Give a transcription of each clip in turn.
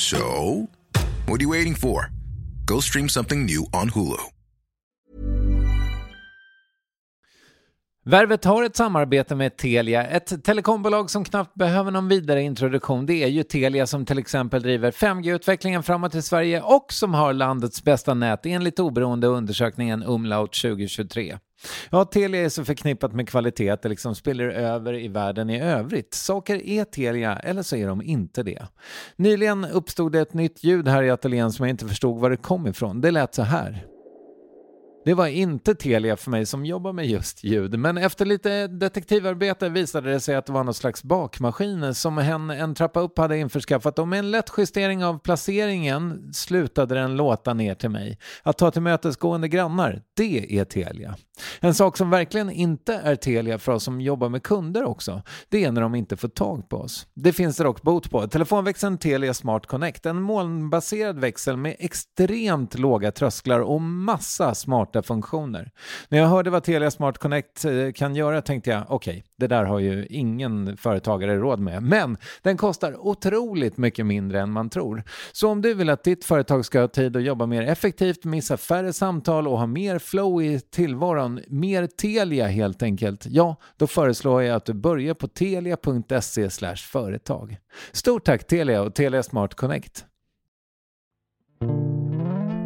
So, what are you waiting for? Go stream something new on Hulu. Värvet har ett samarbete med Telia, ett telekombolag som knappt behöver någon vidare introduktion. Det är ju Telia som till exempel driver 5G-utvecklingen framåt i Sverige och som har landets bästa nät enligt oberoende undersökningen Umlaut 2023. Ja, Telia är så förknippat med kvalitet att det liksom spiller över i världen i övrigt. Saker är Telia, eller så är de inte det. Nyligen uppstod det ett nytt ljud här i ateljén som jag inte förstod var det kom ifrån. Det lät så här. Det var inte Telia för mig som jobbar med just ljud, men efter lite detektivarbete visade det sig att det var någon slags bakmaskin som hen en trappa upp hade införskaffat och med en lätt justering av placeringen slutade den låta ner till mig. Att ta till mötesgående grannar, det är Telia. En sak som verkligen inte är Telia för oss som jobbar med kunder också, det är när de inte får tag på oss. Det finns det dock bot på. Telefonväxeln Telia Smart Connect, en molnbaserad växel med extremt låga trösklar och massa smarta funktioner. När jag hörde vad Telia Smart Connect eh, kan göra tänkte jag, okej, okay, det där har ju ingen företagare råd med. Men den kostar otroligt mycket mindre än man tror. Så om du vill att ditt företag ska ha tid att jobba mer effektivt, missa färre samtal och ha mer flow i tillvaron, mer Telia helt enkelt, ja, då föreslår jag att du börjar på telia.se företag. Stort tack Telia och Telia Smart Connect.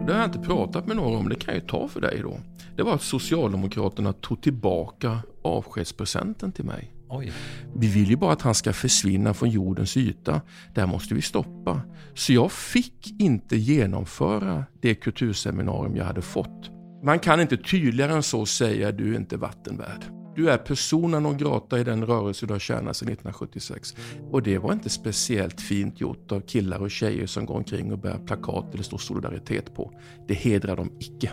Det har jag inte pratat med någon om, det kan jag ju ta för dig då. Det var att Socialdemokraterna tog tillbaka avskedspresenten till mig. Oj. Vi vill ju bara att han ska försvinna från jordens yta. Där måste vi stoppa. Så jag fick inte genomföra det kulturseminarium jag hade fått. Man kan inte tydligare än så säga du är inte vattenvärd. Du är persona non grata i den rörelse du har tjänat sedan 1976. Och det var inte speciellt fint gjort av killar och tjejer som går omkring och bär plakat där det står solidaritet på. Det hedrar dem icke.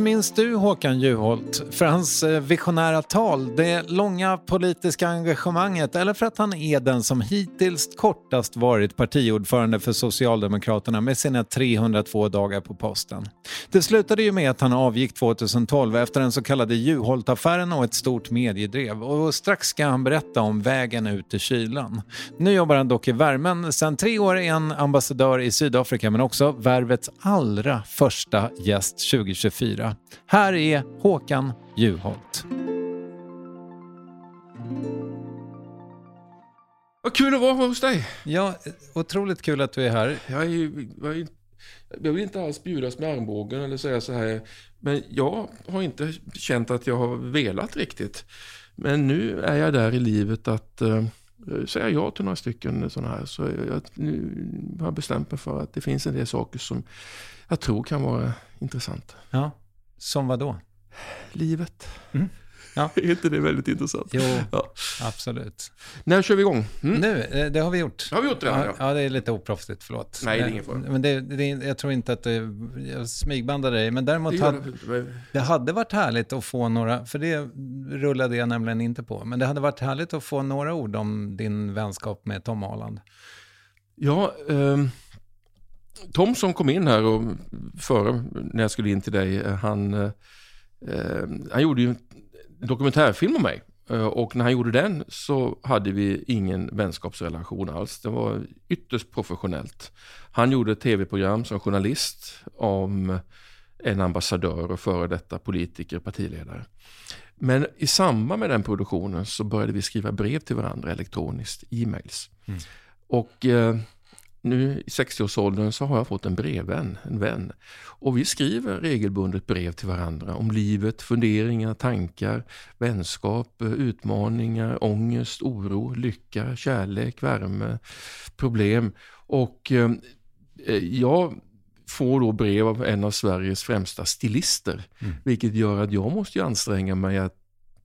Hur minns du Håkan Juholt? För hans eh, visionära tal, det långa politiska engagemanget eller för att han är den som hittills kortast varit partiordförande för Socialdemokraterna med sina 302 dagar på posten? Det slutade ju med att han avgick 2012 efter den så kallade Juholt-affären och ett stort mediedrev och strax ska han berätta om vägen ut i kylan. Nu jobbar han dock i värmen. Sedan tre år är han ambassadör i Sydafrika men också Värvets allra första gäst 2024 här är Håkan Juholt. Vad kul att vara hos dig. Ja, otroligt kul att du är här. Jag, är, jag, är, jag vill inte alls bjudas med armbågen eller säga så här. Men jag har inte känt att jag har velat riktigt. Men nu är jag där i livet att uh, säga ja till några stycken sådana här. Så jag nu har jag bestämt mig för att det finns en del saker som jag tror kan vara intressanta. Ja. Som vad då? Livet. Mm. Ja. är inte det väldigt intressant? Jo, ja. absolut. När kör vi igång? Mm. Nu, eh, det har vi gjort. Har vi gjort det? Ja, ja. det är lite oproffsigt, förlåt. Nej, det är ingen fara. Men det, det, jag tror inte att det, jag smygbandar dig, men däremot det, hade, det hade varit härligt att få några, för det rullade jag nämligen inte på, men det hade varit härligt att få några ord om din vänskap med Tom Aland. Ja, um... Tom som kom in här och före när jag skulle in till dig, eh, han, eh, eh, han gjorde ju en dokumentärfilm om mig. Eh, och när han gjorde den så hade vi ingen vänskapsrelation alls. Det var ytterst professionellt. Han gjorde ett tv-program som journalist om en ambassadör och före detta politiker, partiledare. Men i samband med den produktionen så började vi skriva brev till varandra elektroniskt, e-mails. Mm. Och eh, nu i 60-årsåldern så har jag fått en brevvän, en vän. Och vi skriver regelbundet brev till varandra om livet, funderingar, tankar, vänskap, utmaningar, ångest, oro, lycka, kärlek, värme, problem. Och eh, jag får då brev av en av Sveriges främsta stilister. Mm. Vilket gör att jag måste anstränga mig att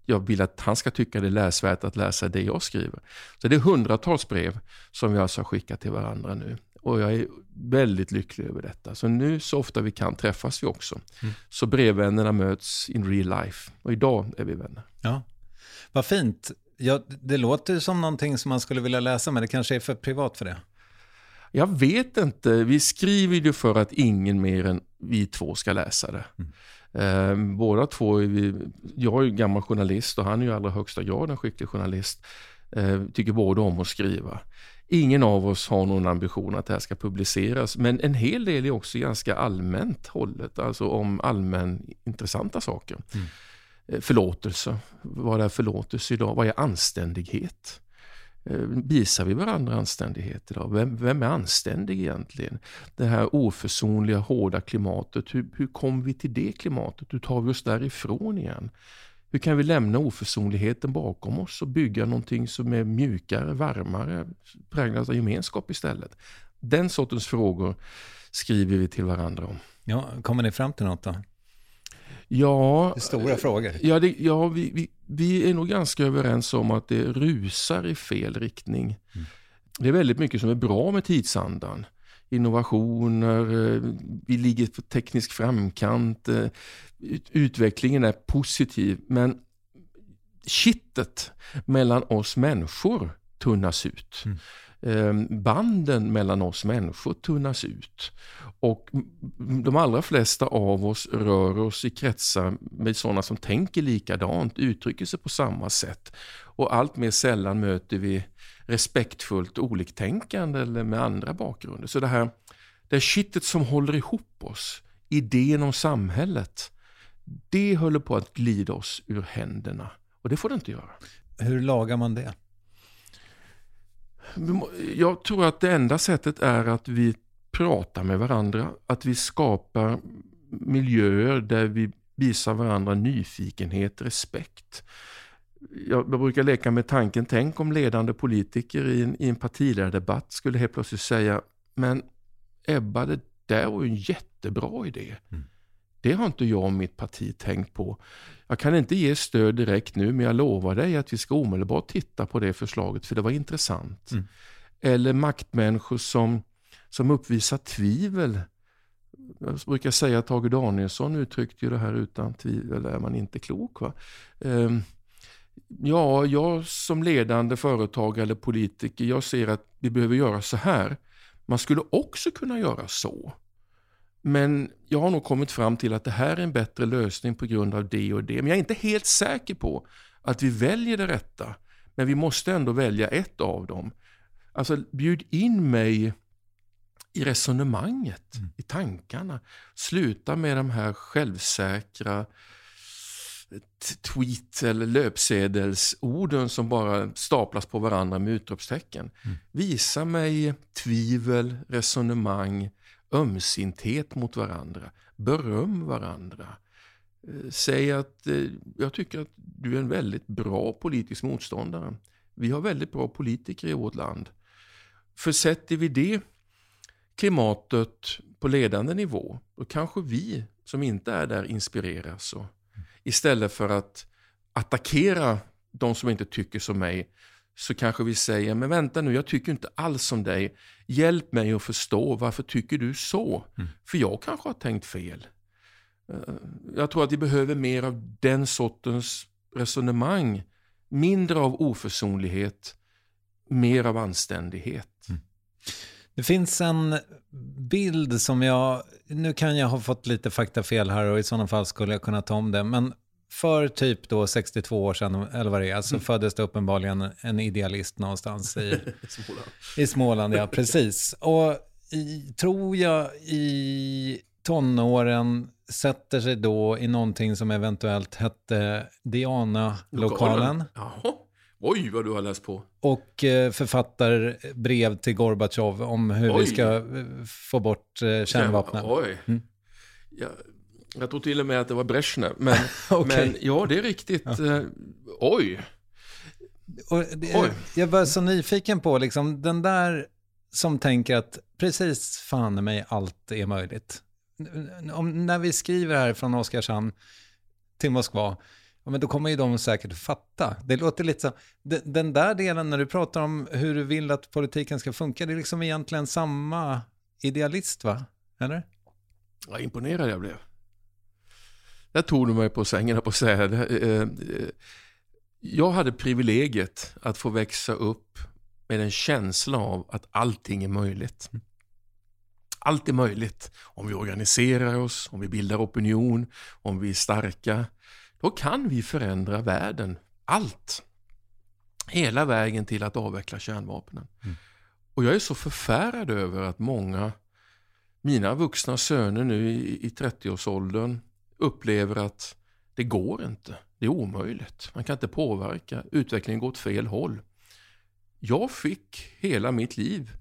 jag vill att han ska tycka det är läsvärt att läsa det jag skriver. Så det är hundratals brev som vi alltså har skickat till varandra nu. Och jag är väldigt lycklig över detta. Så nu så ofta vi kan träffas vi också. Mm. Så brevvännerna möts in real life. Och idag är vi vänner. Ja, Vad fint. Ja, det låter som någonting som man skulle vilja läsa, men det kanske är för privat för det. Jag vet inte. Vi skriver ju för att ingen mer än vi två ska läsa det. Mm. Eh, båda två är vi, jag är ju gammal journalist och han är ju i allra högsta grad en skicklig journalist. Eh, tycker båda om att skriva. Ingen av oss har någon ambition att det här ska publiceras, men en hel del är också ganska allmänt hållet, alltså om allmän intressanta saker. Mm. Eh, förlåtelse, vad är förlåtelse idag? Vad är anständighet? Eh, visar vi varandra anständighet idag? Vem, vem är anständig egentligen? Det här oförsonliga, hårda klimatet, hur, hur kom vi till det klimatet? Hur tar vi oss därifrån igen? Hur kan vi lämna oförsonligheten bakom oss och bygga någonting som är mjukare, varmare, präglat av gemenskap istället? Den sortens frågor skriver vi till varandra om. Ja, kommer ni fram till något då? Ja, det är stora frågor. Ja, det, ja vi, vi, vi, är nog ganska överens om att det rusar i fel riktning. Mm. Det är väldigt mycket som är bra med tidsandan. Innovationer, eh, vi ligger på teknisk framkant, eh, utvecklingen är positiv. Men kittet mellan oss människor tunnas ut. Mm. Ehm, banden mellan oss människor tunnas ut. Och de allra flesta av oss rör oss i kretsar med sådana som tänker likadant, uttrycker sig på samma sätt. Och allt mer sällan möter vi respektfullt oliktänkande eller med andra bakgrunder. Så det här det kittet som håller ihop oss, idén om samhället, det håller på att glida oss ur händerna. Och det får det inte göra. Hur lagar man det? Jag tror att det enda sättet är att vi pratar med varandra, att vi skapar miljöer där vi visar varandra nyfikenhet, respekt. Jag brukar leka med tanken, tänk om ledande politiker i en, i en partiledardebatt skulle helt plötsligt säga, men Ebba, det där var ju en jättebra idé. Mm. Det har inte jag och mitt parti tänkt på. Jag kan inte ge stöd direkt nu, men jag lovar dig att vi ska omedelbart titta på det förslaget, för det var intressant. Mm. Eller maktmänniskor som, som uppvisar tvivel. Jag brukar säga att Tage Danielsson uttryckte ju det här utan tvivel är man inte klok. Va? Um, ja, jag som ledande företagare eller politiker, jag ser att vi behöver göra så här. Man skulle också kunna göra så. Men jag har nog kommit fram till att det här är en bättre lösning på grund av det och det. Men jag är inte helt säker på att vi väljer det rätta. Men vi måste ändå välja ett av dem. Alltså bjud in mig i resonemanget, mm. i tankarna. Sluta med de här självsäkra tweet eller löpsedelsorden som bara staplas på varandra med utropstecken. Mm. Visa mig tvivel, resonemang, ömsinthet mot varandra, beröm varandra. Eh, säg att eh, jag tycker att du är en väldigt bra politisk motståndare. Vi har väldigt bra politiker i vårt land. Försätter vi det klimatet på ledande nivå, då kanske vi som inte är där inspireras. Och istället för att attackera de som inte tycker som mig, så kanske vi säger, men vänta nu, jag tycker inte alls som dig. Hjälp mig att förstå, varför tycker du så? Mm. För jag kanske har tänkt fel. Eh, jag tror att vi behöver mer av den sortens resonemang. Mindre av oförsonlighet, mer av anständighet. Mm. Det finns en bild som jag, nu kan jag ha fått lite faktafel här och i sådana fall skulle jag kunna ta om det, men för typ då 62 år sedan, eller vad det är, så mm. föddes det uppenbarligen en idealist någonstans i Småland. I Småland, ja precis. Och i, tror jag i tonåren sätter sig då i någonting som eventuellt hette Diana-lokalen. Oj, vad du har läst på. Och eh, författar brev till Gorbatjov om hur Oj. vi ska eh, få bort eh, kärnvapnen. Oj. Mm. Jag, jag tror till och med att det var Brezhnev. Men, okay. men ja, det är riktigt. Ja. oj. Det, oj. Jag var så nyfiken på liksom, den där som tänker att precis fan mig allt är möjligt. Om, när vi skriver här från Oskarshamn till Moskva, ja, men då kommer ju de säkert att fatta. Det låter lite så, den, den där delen när du pratar om hur du vill att politiken ska funka, det är liksom egentligen samma idealist va? Eller? Vad imponerad jag blev. Där tog du mig på sängen på att säga. Eh, eh, jag hade privilegiet att få växa upp med en känsla av att allting är möjligt. Allt är möjligt om vi organiserar oss, om vi bildar opinion, om vi är starka. Då kan vi förändra världen. Allt. Hela vägen till att avveckla kärnvapnen. Mm. Och jag är så förfärad över att många, mina vuxna söner nu i, i 30-årsåldern, upplever att det går inte. Det är omöjligt. Man kan inte påverka. Utvecklingen går åt fel håll. Jag fick hela mitt liv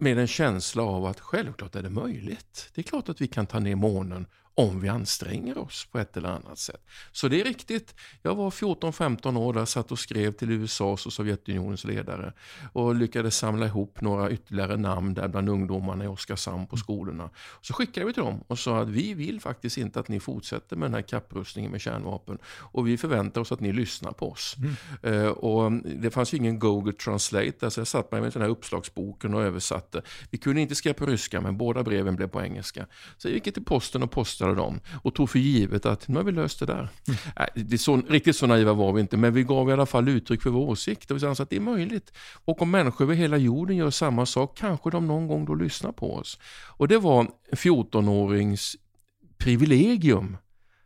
med en känsla av att självklart är det möjligt. Det är klart att vi kan ta ner månen om vi anstränger oss på ett eller annat sätt. Så det är riktigt. Jag var 14-15 år där, satt och skrev till USAs och Sovjetunionens ledare och lyckades samla ihop några ytterligare namn där bland ungdomarna i Oskarshamn på skolorna. Så skickade vi till dem och sa att vi vill faktiskt inte att ni fortsätter med den här kapprustningen med kärnvapen och vi förväntar oss att ni lyssnar på oss. Mm. Uh, och det fanns ju ingen Google Translate, så jag satt mig med den här uppslagsboken och översatte. Vi kunde inte skriva på ryska men båda breven blev på engelska. Så jag gick till posten och postade betraktade dem och tog för givet att nu har vi löst det där. Mm. Äh, det så, riktigt så naiva var vi inte, men vi gav i alla fall uttryck för vår åsikt. Och vi sa att det är möjligt. Och om människor över hela jorden gör samma sak, kanske de någon gång då lyssnar på oss. Och det var en 14-årings privilegium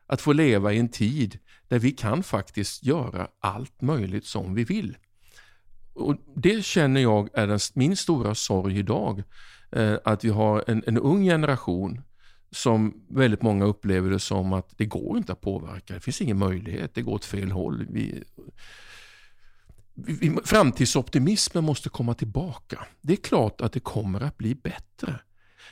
att få leva i en tid där vi kan faktiskt göra allt möjligt som vi vill. Och Det känner jag är den, min stora sorg idag. Eh, att vi har en, en ung generation som väldigt många upplever det som att det går inte att påverka. Det finns ingen möjlighet, det går åt fel håll. Vi, vi, framtidsoptimismen måste komma tillbaka. Det är klart att det kommer att bli bättre.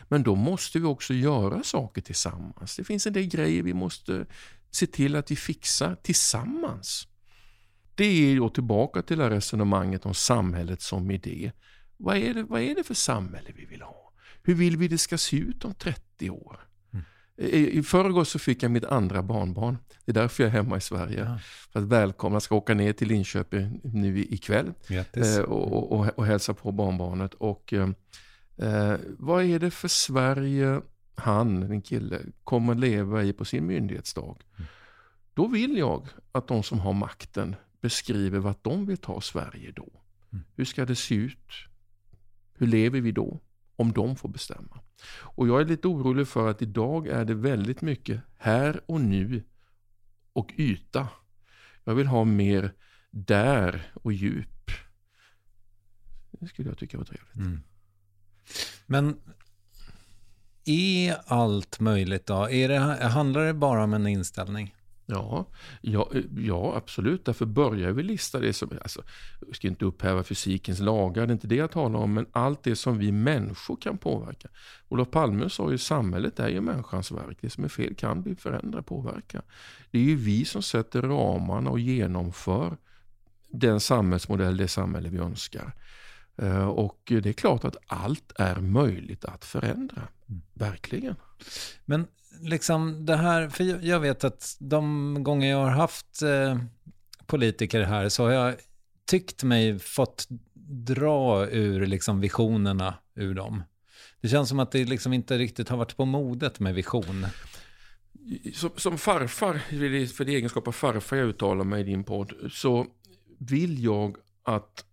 Men då måste vi också göra saker tillsammans. Det finns en del grejer vi måste se till att vi fixar tillsammans. Det är då tillbaka till det här resonemanget om samhället som idé. Vad är, det, vad är det för samhälle vi vill ha? Hur vill vi det ska se ut om 30 år? I, i förrgår så fick jag mitt andra barnbarn. Det är därför jag är hemma i Sverige. Ja. För att välkomna, jag ska åka ner till Linköping nu ikväll eh, och, och, och, hälsa på barnbarnet. Och, eh, eh, vad är det för Sverige han, en kille, kommer leva i på sin myndighetsdag? Mm. Då vill jag att de som har makten beskriver vart de vill ta Sverige då. Mm. Hur ska det se ut? Hur lever vi då? Om de får bestämma. Och jag är lite orolig för att idag är det väldigt mycket här och nu och yta. Jag vill ha mer där och djup. Det skulle jag tycka var trevligt. Mm. Men är allt möjligt då? Är det, handlar det bara om en inställning? Ja, ja, eh, ja, absolut. Därför börjar vi lista det som, alltså, jag ska inte upphäva fysikens lagar, det är inte det jag talar om, men allt det som vi människor kan påverka. Olof Palme sa ju samhället är ju människans verk, det som är fel kan vi förändra, påverka. Det är ju vi som sätter ramarna och genomför den samhällsmodell, det samhälle vi önskar. Eh, och det är klart att allt är möjligt att förändra, mm. verkligen. Men liksom det här, för jag vet att de gånger jag har haft eh, politiker här så har jag tyckt mig fått dra ur liksom visionerna ur dem. Det känns som att det liksom inte riktigt har varit på modet med vision. Som, som farfar, för det egenskap av farfar jag uttalar mig i din podd, så vill jag att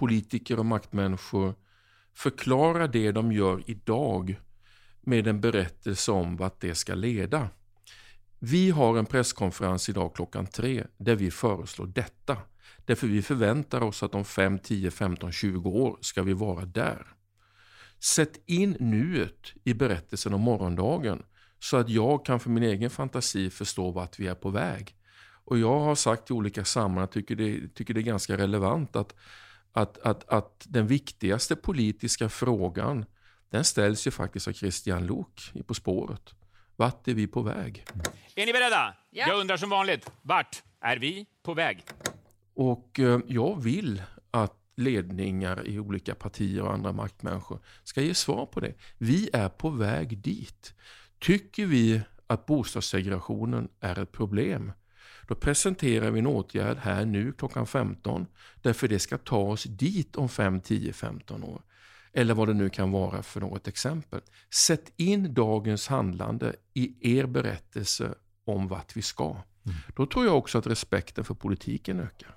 politiker och maktmänniskor förklarar det de gör idag med en berättelse om vart det ska leda. Vi har en presskonferens idag klockan tre där vi föreslår detta. Därför vi förväntar oss att om 5, 10, 15, 20 år ska vi vara där. Sätt in nuet i berättelsen om morgondagen så att jag kan för min egen fantasi förstå vart vi är på väg. Och jag har sagt i olika sammanhang, tycker det, tycker det är ganska relevant att, att, att, att den viktigaste politiska frågan den ställs ju faktiskt av Christian Lok i På spåret. Vart är vi på väg? Är ni beredda? Ja. Jag undrar som vanligt, vart är vi på väg? Och eh, jag vill att ledningar i olika partier och andra maktmänniskor ska ge svar på det. Vi är på väg dit. Tycker vi att bostadssegregationen är ett problem, då presenterar vi en åtgärd här nu klockan 15, därför det ska ta oss dit om 5, 10, 15 år. Eller vad det nu kan vara för något exempel. Sätt in dagens handlande i er berättelse om vart vi ska. Mm. Då tror jag också att respekten för politiken ökar.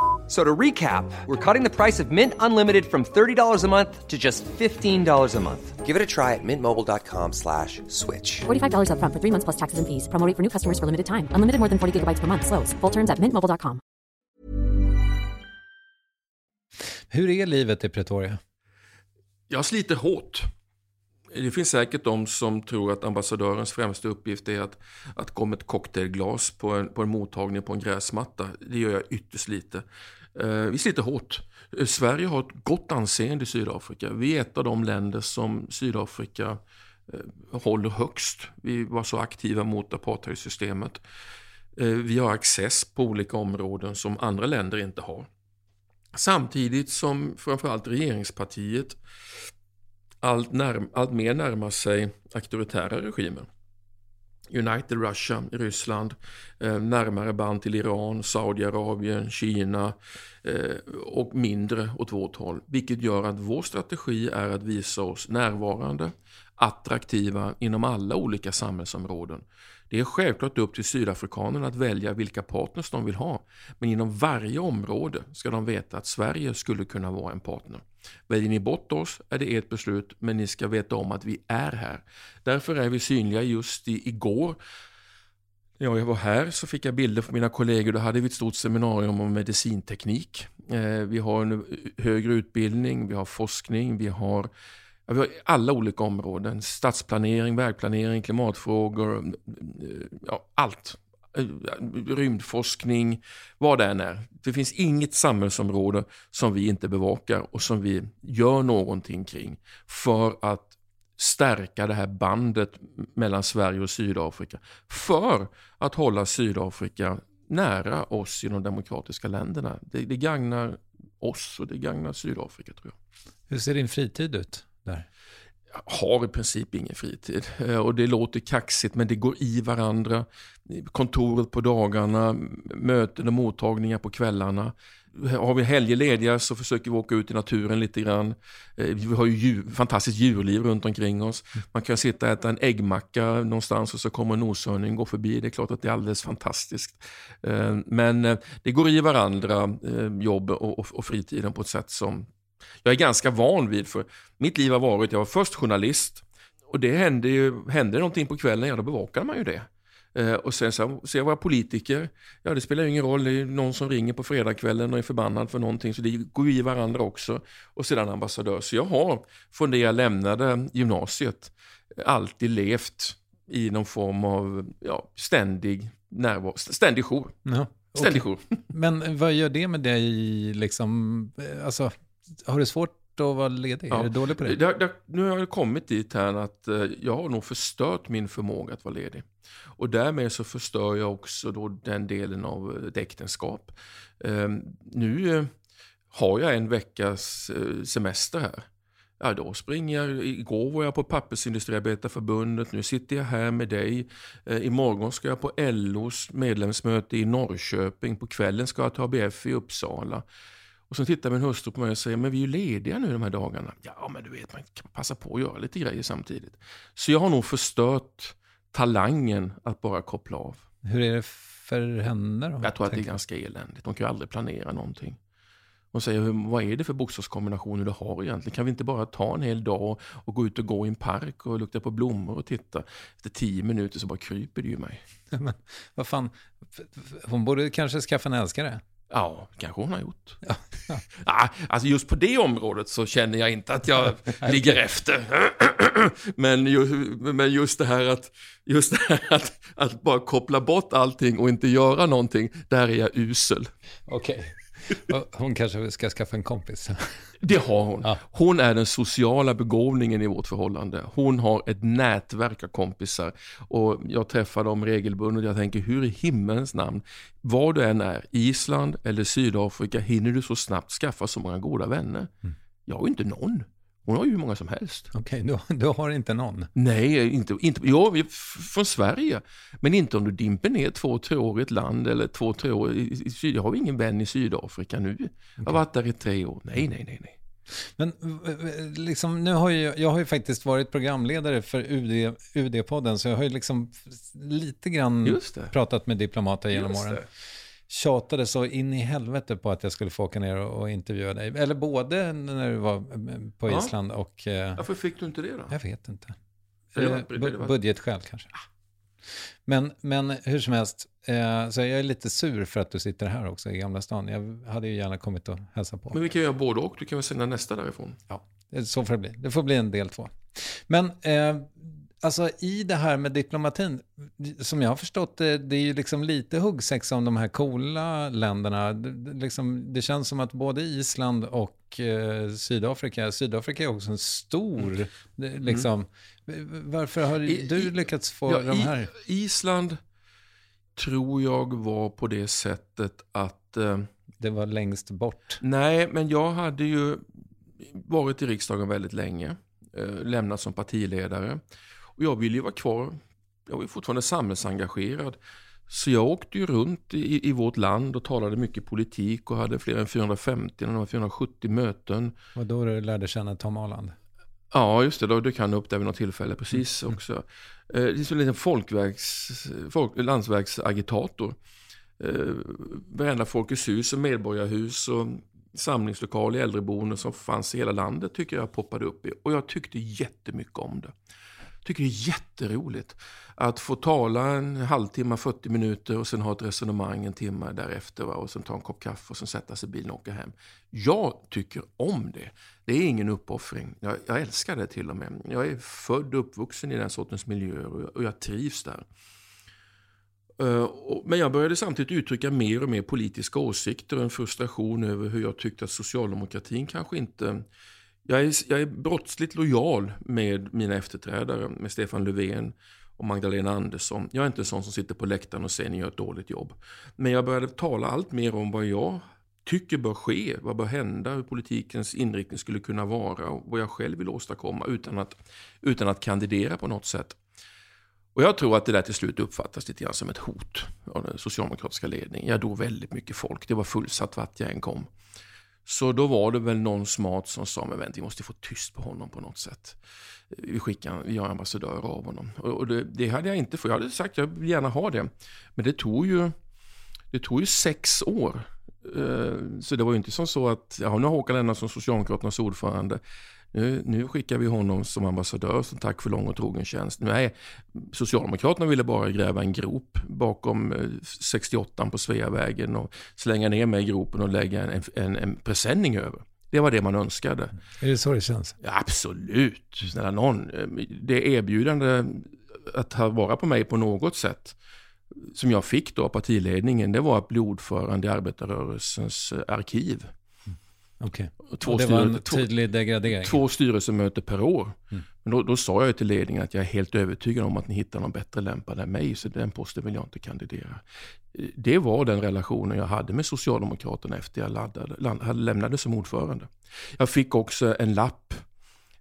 So to recap, we're cutting the price of Mint Unlimited from $30 a month to just $15 a month. Give it a try at mintmobile.com slash switch. $45 up front for three months plus taxes and fees. Promoting for new customers for limited time. Unlimited more than 40 gigabytes per month. Slows. Full terms at mintmobile.com. Hur är livet i Pretoria? Jag sliter hårt. Det finns säkert de som tror att ambassadörens främsta uppgift är att, att gå med ett cocktailglas på en, på en mottagning på en gräsmatta. Det gör jag ytterst lite. Eh, vi sliter hårt. Eh, Sverige har ett gott anseende i Sydafrika. Vi är ett av de länder som Sydafrika eh, håller högst. Vi var så aktiva mot apartheidsystemet. Vi har access på olika områden som andra länder inte har. Samtidigt som framförallt regeringspartiet allt, närm allt mer närmar sig auktoritära regimer. United Russia i Ryssland, eh, närmare band till Iran, Saudiarabien, Kina Eh, och mindre åt vårt håll. Vilket gör att vår strategi är att visa oss närvarande, attraktiva inom alla olika samhällsområden. Det är självklart upp till sydafrikanerna att välja vilka partners de vill ha. Men inom varje område ska de veta att Sverige skulle kunna vara en partner. Väljer ni bort oss är det ert beslut, men ni ska veta om att vi är här. Därför är vi synliga just i, igår. När jag var här så fick jag bilder från mina kollegor. Då hade vi ett stort seminarium om medicinteknik. Eh, vi har en högre utbildning, vi har forskning, vi har vi har alla olika områden. Stadsplanering, vägplanering, klimatfrågor, mm, mm, ja, allt. Eh, rymdforskning, vad det än är. Det finns inget samhällsområde som vi inte bevakar och som vi gör någonting kring för att stärka det här bandet mellan Sverige och Sydafrika. För att hålla Sydafrika nära oss i de demokratiska länderna. Det, det gagnar oss och det gagnar Sydafrika tror jag. Hur ser din fritid ut? där? Jag har i princip ingen fritid. Eh, och det låter kaxigt men det går i varandra. Kontoret på dagarna, möten och mottagningar på kvällarna. Har vi helger lediga så försöker vi åka ut i naturen lite grann. Eh, vi har ju djur, fantastiskt djurliv runt omkring oss. Man kan sitta och äta en äggmacka någonstans och så kommer en noshörning gå förbi. Det är klart att det är alldeles fantastiskt. Eh, men eh, det går i varandra, jobb och fritiden på ett sätt som jag är ganska van vid, för mitt liv har varit, jag var först journalist och det hände ju, hände någonting på kvällen, ja då bevakade man ju det. Eh, och sen så, jag var politiker, ja det spelar ju ingen roll, det är någon som ringer på fredagskvällen och är förbannad för någonting, så det går ju i varandra också. Och sedan ambassadör. Så jag har från det jag lämnade gymnasiet alltid levt i någon form av ja, ständig närvaro, ständig jour. Ja, ständig jour. Men vad gör det med dig, liksom, eh, alltså har du svårt att vara ledig? Ja. Är du dålig på det? det, det nu har jag kommit dit här att eh, jag har nog förstört min förmåga att vara ledig. Och därmed så förstör jag också då den delen av ett äktenskap. Ehm, nu eh, har jag en veckas eh, semester här. Ja, då springer jag. Igår var jag på Pappersindustriarbetarförbundet. Nu sitter jag här med dig. Imorgon ska jag på LOs medlemsmöte i Norrköping. På kvällen ska jag till ABF i Uppsala. Och så tittar min hustru på mig och säger, men vi är ju lediga nu de här dagarna. Ja, men du vet, man kan passa på att göra lite grejer samtidigt. Så jag har nog förstört talangen att bara koppla av. Hur är det för henne då? Jag tror att det är ganska eländigt. De kan ju aldrig planera någonting. och säger vad är det för bokstavskombinationer du har egentligen? Kan vi inte bara ta en hel dag och, och gå ut och gå i en park och lukta på blommor och titta? Efter tio minuter så bara kryper det ju mig. Men vad fan, hon borde kanske skaffa en älskare. Ja, kanske hon har gjort. Ja, ja. alltså just på det området så känner jag inte att jag ligger efter. Men, ju, men just det här, att, just det här att, att bara koppla bort allting och inte göra någonting, där är jag usel. Okej. Okay. Hon kanske ska skaffa en kompis. Det har hon. Ja. Hon är den sociala begåvningen i vårt förhållande. Hon har ett nätverk av kompisar och jag träffar dem regelbundet. Jag tänker, hur i himmelens namn, var du än är, Island eller Sydafrika, hinner du så snabbt skaffa så många goda vänner? Mm. Jag har ju inte någon. Hon har ju hur många som helst. Okej, okay, du, du har inte någon? Nej, inte, inte, ja, från Sverige. Men inte om du dimper ner två, tre år i ett land eller två, tre år i, i Syd. Jag har ingen vän i Sydafrika nu. Okay. Jag har varit där i tre år. Nej, nej, nej, nej. Men liksom, nu har ju, jag har ju faktiskt varit programledare för UD, UD-podden, så jag har ju liksom lite grann pratat med diplomater genom åren. Tjatade så in i helvete på att jag skulle få åka ner och, och intervjua dig. Eller både när du var eh, på Island och... Eh, Varför fick du inte det då? Jag vet inte. Eh, budgetskäl kanske. Men, men hur som helst, eh, så jag är lite sur för att du sitter här också i Gamla stan. Jag hade ju gärna kommit och hälsa på. Men vi kan göra både och. Du kan väl sända nästa därifrån? Ja, så får det bli. Det får bli en del två. Men eh, alltså i det här med diplomatin, som jag har förstått det, det är ju liksom lite huggsexa om de här coola länderna. Det, liksom, det känns som att både Island och eh, Sydafrika, Sydafrika är också en stor, mm. liksom, varför har I, du lyckats få ja, de här? Island tror jag var på det sättet att... Eh, det var längst bort? Nej, men jag hade ju varit i riksdagen väldigt länge, eh, lämnat som partiledare. Och jag ville ju vara kvar, jag var fortfarande samhällsengagerad. Så jag åkte ju runt i, i vårt land och talade mycket politik och hade fler än 450, 470 möten. Och då du lärde känna Tom Arland? Ja, just det. Då dök han upp där vid något tillfälle precis mm. också. Eh, det är som en liten folk, landsvägsagitator. Eh, varenda Folkets hus och medborgarhus och samlingslokal i äldreboenden som fanns i hela landet tycker jag poppade upp i. Och jag tyckte jättemycket om det tycker det är jätteroligt att få tala en halvtimme, 40 minuter och sen ha ett resonemang en timme därefter va? och sen ta en kopp kaffe och sen sätta sig i bilen och åka hem. Jag tycker om det. Det är ingen uppoffring. Jag, jag älskar det till och med. Jag är född och uppvuxen i den sortens miljöer och jag, och jag trivs där. Eh, men jag började samtidigt uttrycka mer och mer politiska åsikter och en frustration över hur jag tyckte att socialdemokratin kanske inte jag är, jag är brottsligt lojal med mina efterträdare, med Stefan Löfven och Magdalena Andersson. Jag är inte en sån som sitter på läktaren och säger ni gör ett dåligt jobb. Men jag började tala allt mer om vad jag tycker bör ske, vad bör hända, hur politikens inriktning skulle kunna vara och vad jag själv vill åstadkomma utan att, utan att kandidera på något sätt. Och jag tror att det där till slut uppfattas lite grann som ett hot av den socialdemokratiska ledningen. Jag dog väldigt mycket folk, det var fullsatt vart jag än kom. Så då var det väl någon smart som sa, men vänta, vi måste få tyst på honom på något sätt. Vi skickar, vi gör ambassadör av honom. Och det, det, hade jag inte fått, jag hade sagt jag vill gärna ha det. Men det tog ju, det tog ju sex år. Eh, så det var ju inte som så att, ja nu har Håkan Lennartsson, som Socialdemokraternas ordförande. Nu, nu skickar vi honom som ambassadör som tack för lång och trogen tjänst. Nej, Socialdemokraterna ville bara gräva en grop bakom 68 eh, på Sveavägen och slänga ner mig i gropen och lägga en, en, en presenning över. Det var det man önskade. Är det så det känns? Absolut. Snälla någon. Det erbjudande att ta vara på mig på något sätt som jag fick då av partiledningen, det var att bli ordförande i arbetarrörelsens eh, arkiv. Okay. Två det var en tydlig degradering? Två styrelsemöten per år. Mm. Men då, då, sa jag till ledningen att jag är helt övertygad om att ni hittar någon bättre lämpad än mig, så den posten vill jag inte kandidera. Det var den relationen jag hade med Socialdemokraterna efter jag laddade, lämnade som ordförande. Jag fick också en lapp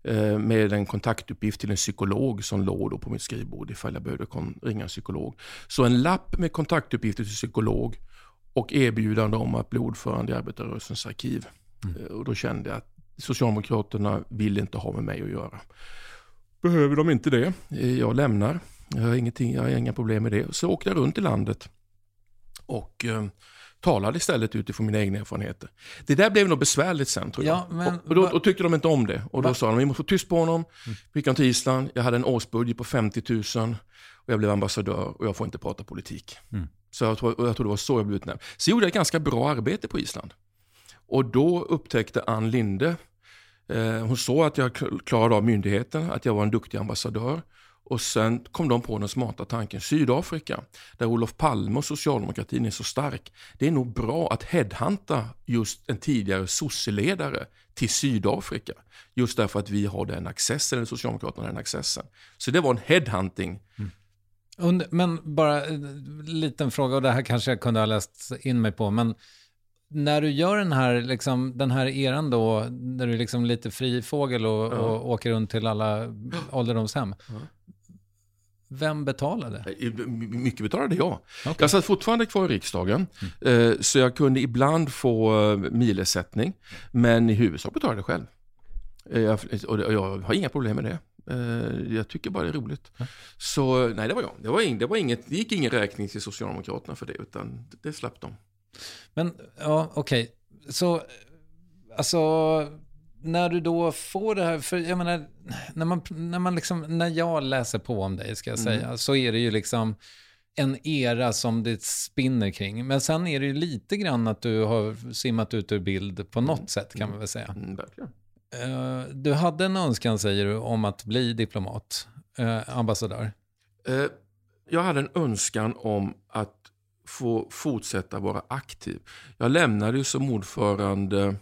eh, med en kontaktuppgift till en psykolog som låg på mitt skrivbord ifall jag behövde ringa en psykolog. Så en lapp med kontaktuppgifter till psykolog och erbjudande om att bli ordförande i arbetarrörelsens arkiv. Mm. Och då kände jag att Socialdemokraterna vill inte ha med mig att göra. Behöver de inte det, eh, jag lämnar. Jag har, ingenting, jag har inga problem med det. Så åkte jag runt i landet och eh, talade istället utifrån mina egna erfarenheter. Det där blev nog besvärligt sen tror jag. Ja, men, och, och då, då, tyckte de inte om det. Och då va? sa de, vi måste få tyst på honom. Mm. Vi gick till Island, jag hade en årsbudget på 50 000 och jag blev ambassadör och jag får inte prata politik. Mm. Så jag tror, jag tror det var så jag blev utnämnd. Så gjorde jag ett ganska bra arbete på Island. Och då upptäckte Ann Linde, eh, hon såg att jag klarade av myndigheten, att jag var en duktig ambassadör. Och sen kom de på den smarta tanken, Sydafrika, där Olof Palme och socialdemokratin är så stark. Det är nog bra att headhunta just en tidigare sosseledare till Sydafrika. Just därför att vi har den accessen, eller Socialdemokraterna har den accessen. Så det var en headhunting. Mm. Men bara en liten fråga, och det här kanske jag kunde ha läst in mig på, men när du gör den här, liksom, den här eran då, när du är liksom lite fri fågel och, ja. och åker runt till alla ålderdomshem. Ja. Vem betalade? Mycket betalade jag. Okay. Jag satt fortfarande kvar i riksdagen, mm. så jag kunde ibland få eh, milersättning. Men i huvudsak betalade jag själv. Eh, och jag har inga problem med det. Jag tycker bara det är roligt. Mm. Så nej, det var jag. Det, var inget, det, var inget, det gick ingen räkning till Socialdemokraterna för det, utan det slapp de. Men, ja, okej. Okay. Så, alltså, när du då får det här, för jag menar, när, man, när, man liksom, när jag läser på om dig, ska jag säga, mm. så är det ju liksom en era som det spinner kring. Men sen är det ju lite grann att du har simmat ut ur bild på något mm. sätt, kan man väl säga. Mm, uh, du hade en önskan, säger du, om att bli diplomat, uh, ambassadör. Uh, jag hade en önskan om att få fortsätta vara aktiv. Jag lämnade ju som ordförande,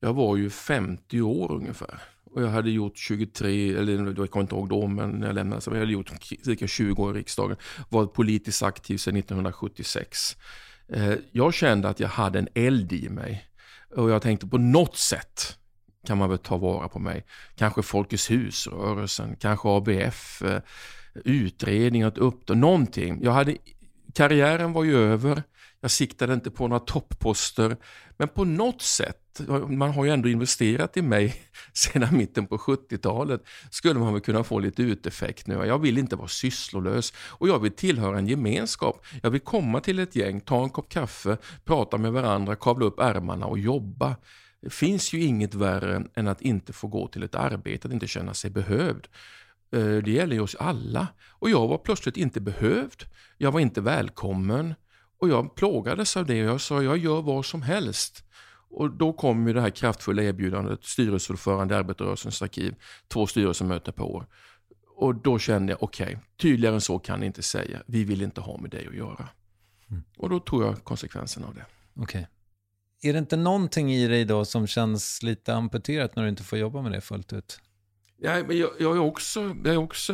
jag var ju 50 år ungefär. Och jag hade gjort 23, eller jag kommer inte ihåg då, men när jag lämnade så jag hade gjort cirka 20 år i riksdagen. Varit politiskt aktiv sedan 1976. Eh, jag kände att jag hade en eld i mig. Och jag tänkte på något sätt kan man väl ta vara på mig. Kanske Folkets husrörelsen, kanske ABF, eh, utredning, ett uppdrag, någonting. Jag hade karriären var ju över. Jag siktade inte på några topposter. Men på något sätt, man har ju ändå investerat i mig sedan mitten på 70-talet, skulle man väl kunna få lite uteffekt nu. Jag vill inte vara sysslolös och jag vill tillhöra en gemenskap. Jag vill komma till ett gäng, ta en kopp kaffe, prata med varandra, kavla upp ärmarna och jobba. Det finns ju inget värre än att inte få gå till ett arbete, att inte känna sig behövd. Eh, det gäller ju oss alla. Och jag var plötsligt inte behövd. Jag var inte välkommen. Och jag plågades av det jag sa jag gör vad som helst. Och då kom ju det här kraftfulla erbjudandet, styrelseordförande i Arbetarrörelsens arkiv, två styrelsemöten per år. Och då kände jag, okej, okay, tydligare än så kan ni inte säga. Vi vill inte ha med dig att göra. Mm. Och då tog jag konsekvenserna av det. Okej. Okay. Är det inte någonting i dig då som känns lite amputerat när du inte får jobba med det fullt ut? Ja, men jag, jag, är också, jag är också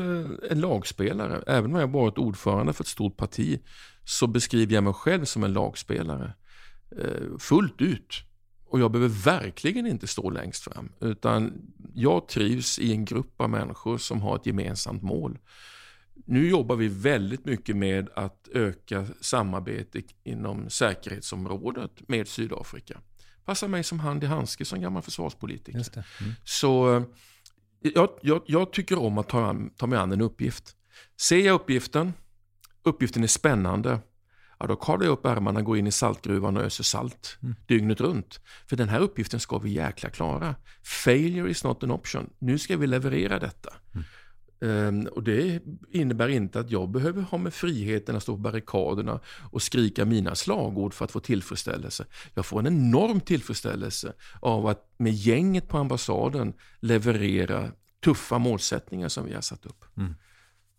en lagspelare. Även om jag varit ordförande för ett stort parti så beskriver jag mig själv som en lagspelare. Eh, fullt ut. Och jag behöver verkligen inte stå längst fram. Utan jag trivs i en grupp av människor som har ett gemensamt mål. Nu jobbar vi väldigt mycket med att öka samarbete inom säkerhetsområdet med Sydafrika. Passar mig som hand i handske som gammal försvarspolitiker. Mm. Så jag, jag, jag, tycker om att ta, ta mig an en uppgift. Ser jag uppgiften, uppgiften är spännande, ja, då kavlar jag upp ärmarna, går in i saltgruvan och öser salt mm. dygnet runt. För den här uppgiften ska vi jäkla klara. Failure is not an option. Nu ska vi leverera detta. Mm. Ehm, och Det innebär inte att jag behöver ha med friheten att stå på barrikaderna och skrika mina slagord för att få tillfredsställelse. Jag får en enorm tillfredsställelse av att med gänget på ambassaden leverera tuffa målsättningar som vi har satt upp. Mm.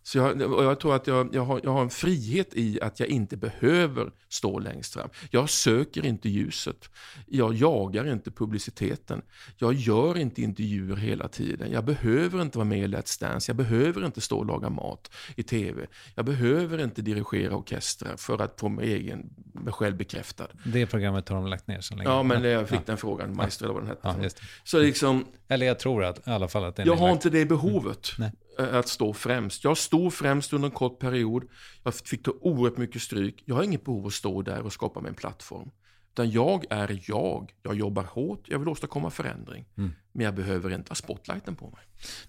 Så jag, jag tror att jag, jag, har, jag har en frihet i att jag inte behöver stå längst fram. Jag söker inte ljuset. Jag jagar inte publiciteten. Jag gör inte intervjuer hela tiden. Jag behöver inte vara med i Let's Dance. Jag behöver inte stå och laga mat i tv. Jag behöver inte dirigera orkestrar för att få mig, egen, mig själv bekräftad. Det programmet har de lagt ner så länge. Ja, men jag fick ja. den frågan. Maestro eller vad den hette. Ja, så liksom, eller jag tror att, i alla fall att det är Jag har inte det behovet. Mm. Eh, att stå främst. Jag stod främst under en kort period. Jag fick ta oerhört mycket stryk. Jag har inget behov av att stå där och skapa mig en plattform. Utan jag är jag. Jag jobbar hårt, jag vill åstadkomma förändring. Mm. Men jag behöver inte ha spotlighten på mig.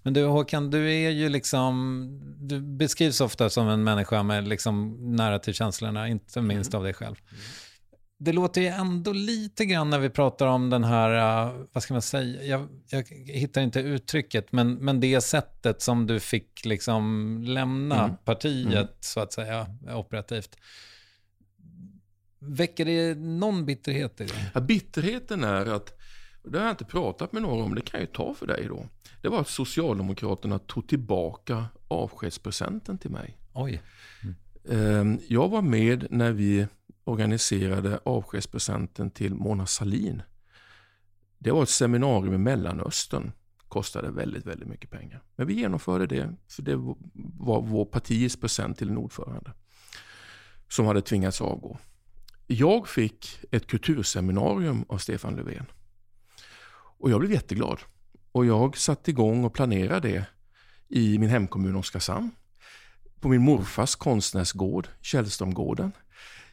Men du Håkan, du är ju liksom, du beskrivs ofta som en människa med liksom nära till känslorna, inte minst mm. av dig själv. Det låter ju ändå lite grann när vi pratar om den här, uh, vad ska man säga, jag, jag, hittar inte uttrycket, men, men det sättet som du fick liksom lämna mm. partiet, mm. så att säga, operativt. Väcker det någon bitterhet i det? Ja, bitterheten är att, det har jag inte pratat med någon om, det kan jag ju ta för dig då. Det var att Socialdemokraterna tog tillbaka avskedspresenten till mig. Oj. Mm. Jag var med när vi organiserade avskedspresenten till Mona Salin. Det var ett seminarium i Mellanöstern. Kostade väldigt, väldigt mycket pengar. Men vi genomförde det, för det var vår partis present till en ordförande. Som hade tvingats avgå. Jag fick ett kulturseminarium av Stefan Löfven. Och jag blev jätteglad. Och jag satte igång och planerade det i min hemkommun Oskarshamn. På min morfars konstnärsgård, Källströmgården.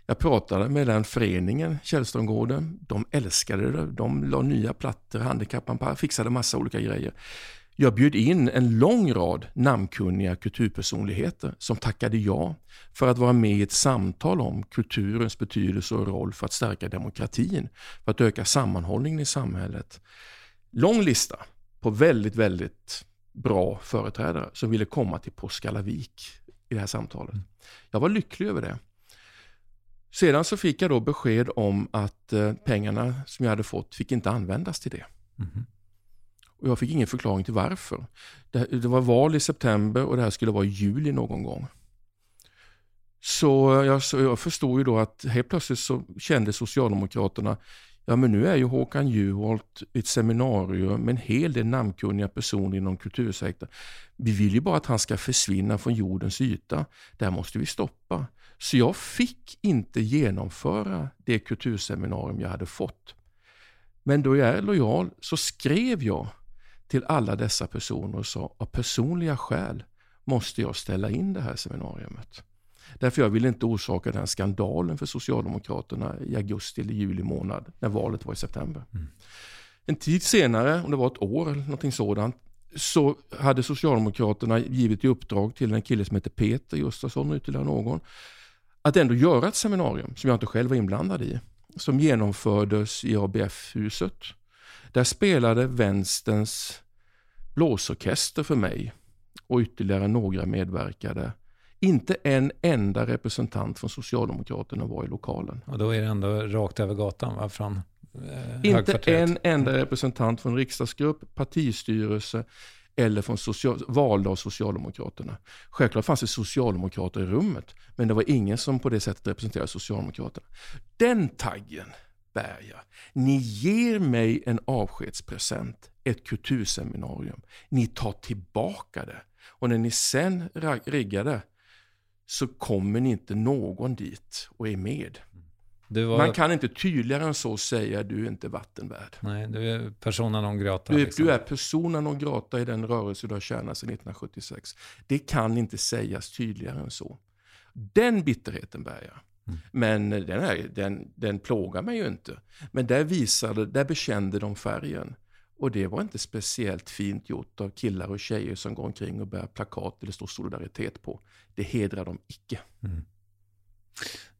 Jag pratade med den föreningen, Källströmgården. De älskade det. De la nya plattor, handikappanpassade, fixade massa olika grejer. Jag bjöd in en lång rad namnkunniga kulturpersonligheter som tackade ja för att vara med i ett samtal om kulturens betydelse och roll för att stärka demokratin, för att öka sammanhållningen i samhället. Lång lista på väldigt, väldigt bra företrädare som ville komma till Påskallavik i det här samtalet. Jag var lycklig över det. Sedan så fick jag då besked om att eh, pengarna som jag hade fått fick inte användas till det. Mm. Och jag fick ingen förklaring till varför. Det, det, var val i september och det här skulle vara i juli någon gång. Så jag, så jag förstod ju då att helt plötsligt så kände Socialdemokraterna, ja men nu är ju Håkan Juholt ett seminarium med en hel del namnkunniga personer inom kultursektorn. Vi vill ju bara att han ska försvinna från jordens yta. Det här måste vi stoppa. Så jag fick inte genomföra det kulturseminarium jag hade fått. Men då jag är lojal så skrev jag till alla dessa personer och sa av personliga skäl måste jag ställa in det här seminariet. Därför jag ville inte orsaka den skandalen för Socialdemokraterna i augusti eller juli månad när valet var i september. Mm. En tid senare, om det var ett år eller någonting sådant, så hade Socialdemokraterna givit i uppdrag till en kille som heter Peter Gustafsson och ytterligare någon att ändå göra ett seminarium som jag inte själv var inblandad i. Som genomfördes i ABF-huset. Där spelade vänsterns blåsorkester för mig och ytterligare några medverkade. Inte en enda representant från Socialdemokraterna var i lokalen. Och då är det ändå rakt över gatan va? från eh, Inte en enda representant från riksdagsgrupp, partistyrelse eller från social, valda av Socialdemokraterna. Självklart fanns det socialdemokrater i rummet, men det var ingen som på det sättet representerade Socialdemokraterna. Den taggen bär jag. Ni ger mig en avskedspresent, ett kulturseminarium. Ni tar tillbaka det. Och när ni sen riggar det så kommer ni inte någon dit och är med. Var... Man kan inte tydligare än så säga du är inte vattenvärd. Nej, du är persona non grata. Du, liksom. du är persona non grata i den rörelse du har tjänat sedan 1976. Det kan inte sägas tydligare än så. Den bitterheten bär jag. Mm. Men den, här, den, den plågar mig ju inte. Men där visade, där bekände de färgen. Och det var inte speciellt fint gjort av killar och tjejer som går omkring och bär plakat det står solidaritet på. Det hedrar dem icke. Mm.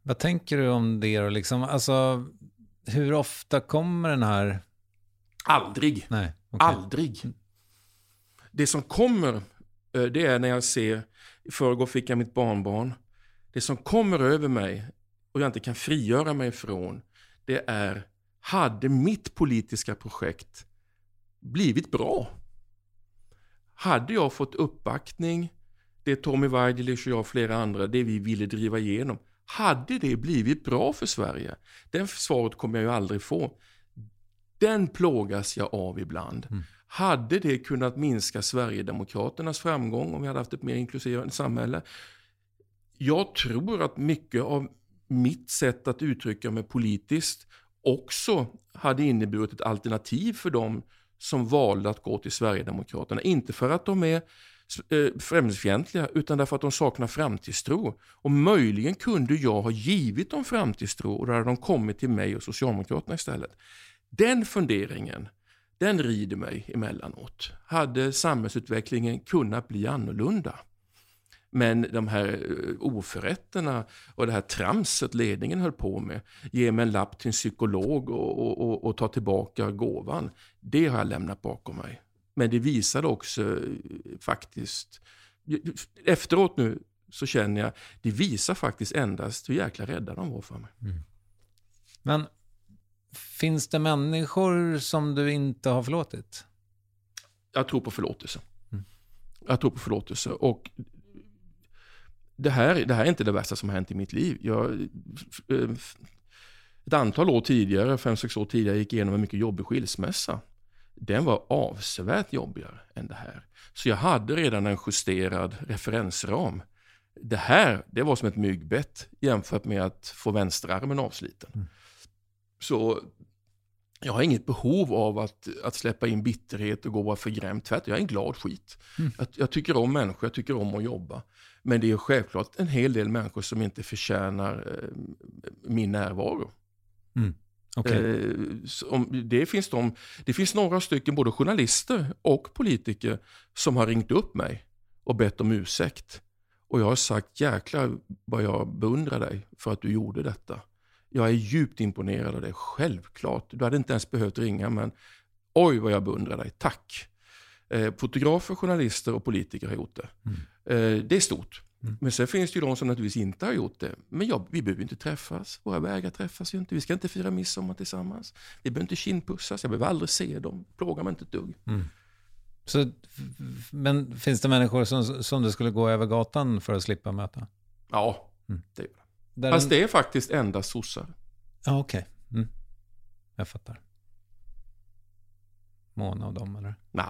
Vad tänker du om det då? Liksom, alltså, hur ofta kommer den här... Aldrig. Nej, okay. Aldrig. Det som kommer, eh, det är när jag ser, i förrgår fick jag mitt barnbarn. Det som kommer över mig och jag inte kan frigöra mig från, det är, hade mitt politiska projekt blivit bra? Hade jag fått uppbackning, det Tommy Waidelich och jag och flera andra, det vi ville driva igenom, hade det blivit bra för Sverige? Den svaret kommer jag ju aldrig få. Den plågas jag av ibland. Mm. Hade det kunnat minska Sverigedemokraternas framgång om vi hade haft ett mer inkluderande samhälle? Jag tror att mycket av mitt sätt att uttrycka mig politiskt också hade inneburit ett alternativ för dem som valde att gå till Sverigedemokraterna. Inte för att de är Eh, främlingsfientliga utan därför att de saknar framtidstro. Och möjligen kunde jag ha givit dem framtidstro och då hade de kommit till mig och Socialdemokraterna istället. Den funderingen, den rider mig emellanåt. Hade samhällsutvecklingen kunnat bli annorlunda? Men de här eh, oförrätterna och det här tramset ledningen höll på med, ge mig en lapp till en psykolog och, och, och, och ta tillbaka gåvan, det har jag lämnat bakom mig. Men det visade också eh, faktiskt, efteråt nu så känner jag, det visar faktiskt endast hur jäkla rädda de var för mig. Mm. Men finns det människor som du inte har förlåtit? Jag tror på förlåtelse. Mm. Jag tror på förlåtelse. Och det här, det här är inte det värsta som har hänt i mitt liv. Jag, eh, ett antal år tidigare, fem sex år tidigare, gick igenom en mycket jobbig skilsmässa. Den var avsevärt jobbigare än det här. Så jag hade redan en justerad referensram. Det här, det var som ett myggbett jämfört med att få vänsterarmen avsliten. Mm. Så jag har inget behov av att, att släppa in bitterhet och gå och vara förgrämd. Tvärtom, jag är en glad skit. Mm. Jag, jag, tycker om människor, jag tycker om att jobba. Men det är självklart en hel del människor som inte förtjänar eh, min närvaro. Mm. Okay. Eh, det, finns de, det finns några stycken, både journalister och politiker, som har ringt upp mig och bett om ursäkt. Och jag har sagt, jäklar vad jag beundrar dig för att du gjorde detta. Jag är djupt imponerad av dig, självklart. Du hade inte ens behövt ringa, men oj vad jag beundrar dig, tack. Eh, fotografer, journalister och politiker har gjort det. Mm. Eh, det är stort. Mm. Men sen finns det ju de som naturligtvis inte har gjort det. Men ja, vi behöver inte träffas. Våra vägar träffas ju inte. Vi ska inte fira midsommar tillsammans. Vi behöver inte kindpussas. Jag behöver aldrig se dem. Plåga mig inte ett dugg. Mm. Så, men finns det människor som, som du skulle gå över gatan för att slippa möta? Ja, mm. det gör det. Fast det är faktiskt endast sossar. Ja, okej. Okay. Mm. Jag fattar måna av dem? Eller? Nej,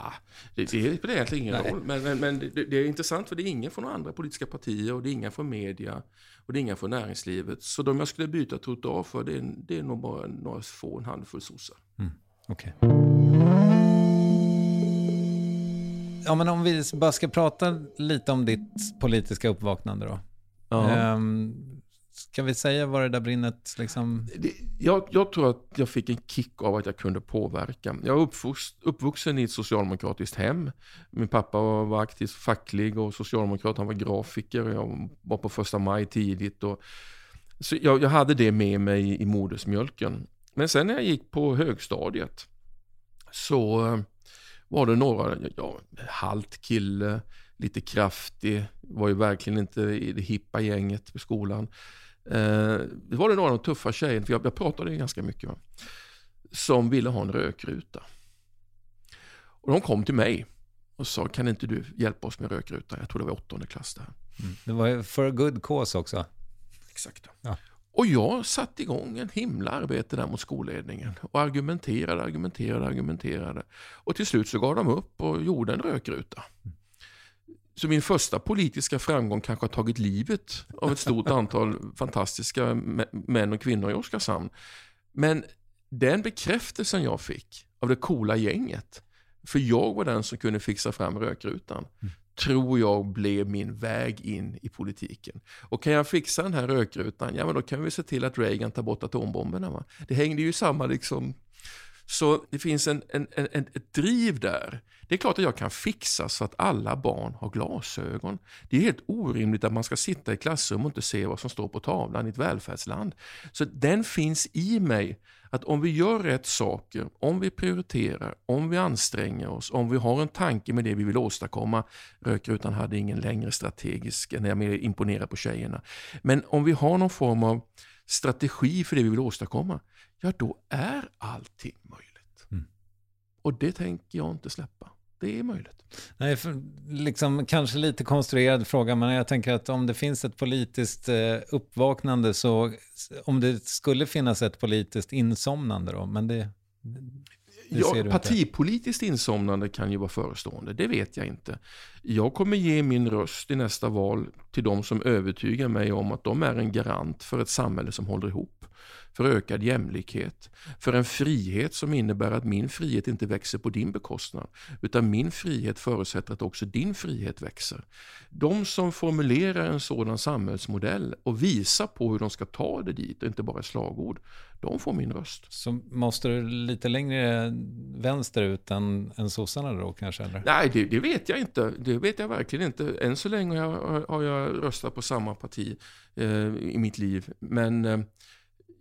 det, det spelar egentligen ingen Nej. roll. Men, men, men det, det, är intressant för det är ingen från andra politiska partier och det är inga från media och det är inga från näringslivet. Så de jag skulle byta trottoar för det är, det är nog bara några få, en handfull sossar. Mm. Okay. Ja, men om vi bara ska prata lite om ditt politiska uppvaknande då. Ja. Um, Ska vi säga var det där brinnet liksom? Jag, jag, tror att jag fick en kick av att jag kunde påverka. Jag är uppvuxen i ett socialdemokratiskt hem. Min pappa var aktiv facklig och socialdemokrat. Han var grafiker. Jag var på första maj tidigt. Och, så jag, jag hade det med mig i modersmjölken. Men sen när jag gick på högstadiet så eh, var det några, ja, halt kille, lite kraftig, var ju verkligen inte i det hippa gänget på skolan. Eh, det var det några av de tuffa tjejerna, för jag, jag pratade ganska mycket, va? som ville ha en rökruta. Och de kom till mig och sa, kan inte du hjälpa oss med rökrutan? Jag tror det var åttonde klass där. Mm. Det var för good cause också. Exakt. Ja. Och jag satte igång en himla arbete där mot skolledningen och argumenterade, argumenterade, argumenterade. Och till slut så gav de upp och gjorde en rökruta. Mm. Så min första politiska framgång kanske har tagit livet av ett stort antal fantastiska män och kvinnor i Oskarshamn. Men den bekräftelsen jag fick av det coola gänget, för jag var den som kunde fixa fram rökrutan, mm. tror jag blev min väg in i politiken. Och kan jag fixa den här rökrutan, ja men då kan vi se till att Reagan tar bort atombomberna. Va? Det hängde ju samma liksom så det finns en, en, en, ett driv där. Det är klart att jag kan fixa så att alla barn har glasögon. Det är helt orimligt att man ska sitta i klassrum och inte se vad som står på tavlan i ett välfärdsland. Så den finns i mig, att om vi gör rätt saker, om vi prioriterar, om vi anstränger oss, om vi har en tanke med det vi vill åstadkomma. Rökrutan hade ingen längre strategisk, när jag är mer imponerad på tjejerna. Men om vi har någon form av strategi för det vi vill åstadkomma, ja då är allting möjligt. Mm. Och det tänker jag inte släppa. Det är möjligt. Nej, för, liksom, kanske lite konstruerad fråga, men jag tänker att om det finns ett politiskt eh, uppvaknande så, om det skulle finnas ett politiskt insomnande då, men det... det ja, partipolitiskt inte. insomnande kan ju vara förestående, det vet jag inte. Jag kommer ge min röst i nästa val till de som övertygar mig om att de är en garant för ett samhälle som håller ihop för ökad jämlikhet, för en frihet som innebär att min frihet inte växer på din bekostnad, utan min frihet förutsätter att också din frihet växer. De som formulerar en sådan samhällsmodell och visar på hur de ska ta det dit och inte bara slagord, de får min röst. Så måste du lite längre vänsterut än, än sossarna då kanske? Eller? Nej, det, det, vet jag inte. Det, det vet jag verkligen inte. Än så länge har, har jag röstat på samma parti eh, i mitt liv. Men eh,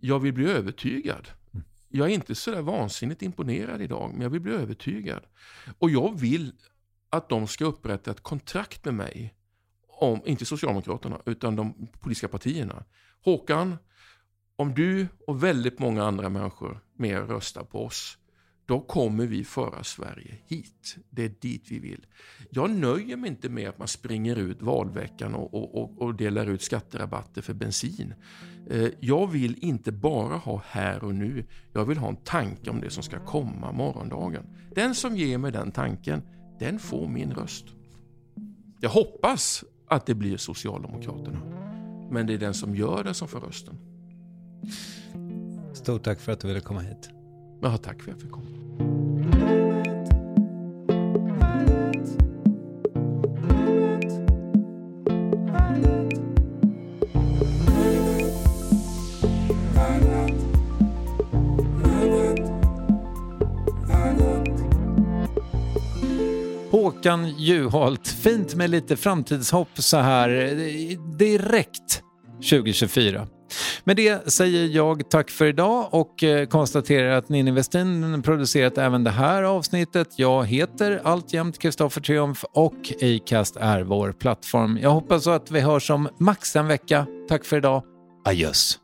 jag vill bli övertygad. Jag är inte sådär vansinnigt imponerad idag, men jag vill bli övertygad. Och jag vill att de ska upprätta ett kontrakt med mig, om, inte Socialdemokraterna, utan de politiska partierna. Håkan, om du och väldigt många andra människor mer röstar på oss, då kommer vi föra Sverige hit. Det är dit vi vill. Jag nöjer mig inte med att man springer ut valveckan och, och, och delar ut skatterabatter för bensin. Eh, jag vill inte bara ha här och nu, jag vill ha en tanke om det som ska komma morgondagen. Den som ger mig den tanken, den får min röst. Jag hoppas att det blir Socialdemokraterna, men det är den som gör det som får rösten. Stort tack för att du ville komma hit. Ja, tack för att jag fick komma. Håkan Juholt, fint med lite framtidshopp så här eh, direkt 2024. Med det säger jag tack för idag och eh, konstaterar att Ninni Westin producerat även det här avsnittet. Jag heter alltjämt Kristoffer Triumf och Acast är vår plattform. Jag hoppas att vi hörs om max en vecka. Tack för idag. Adjöss.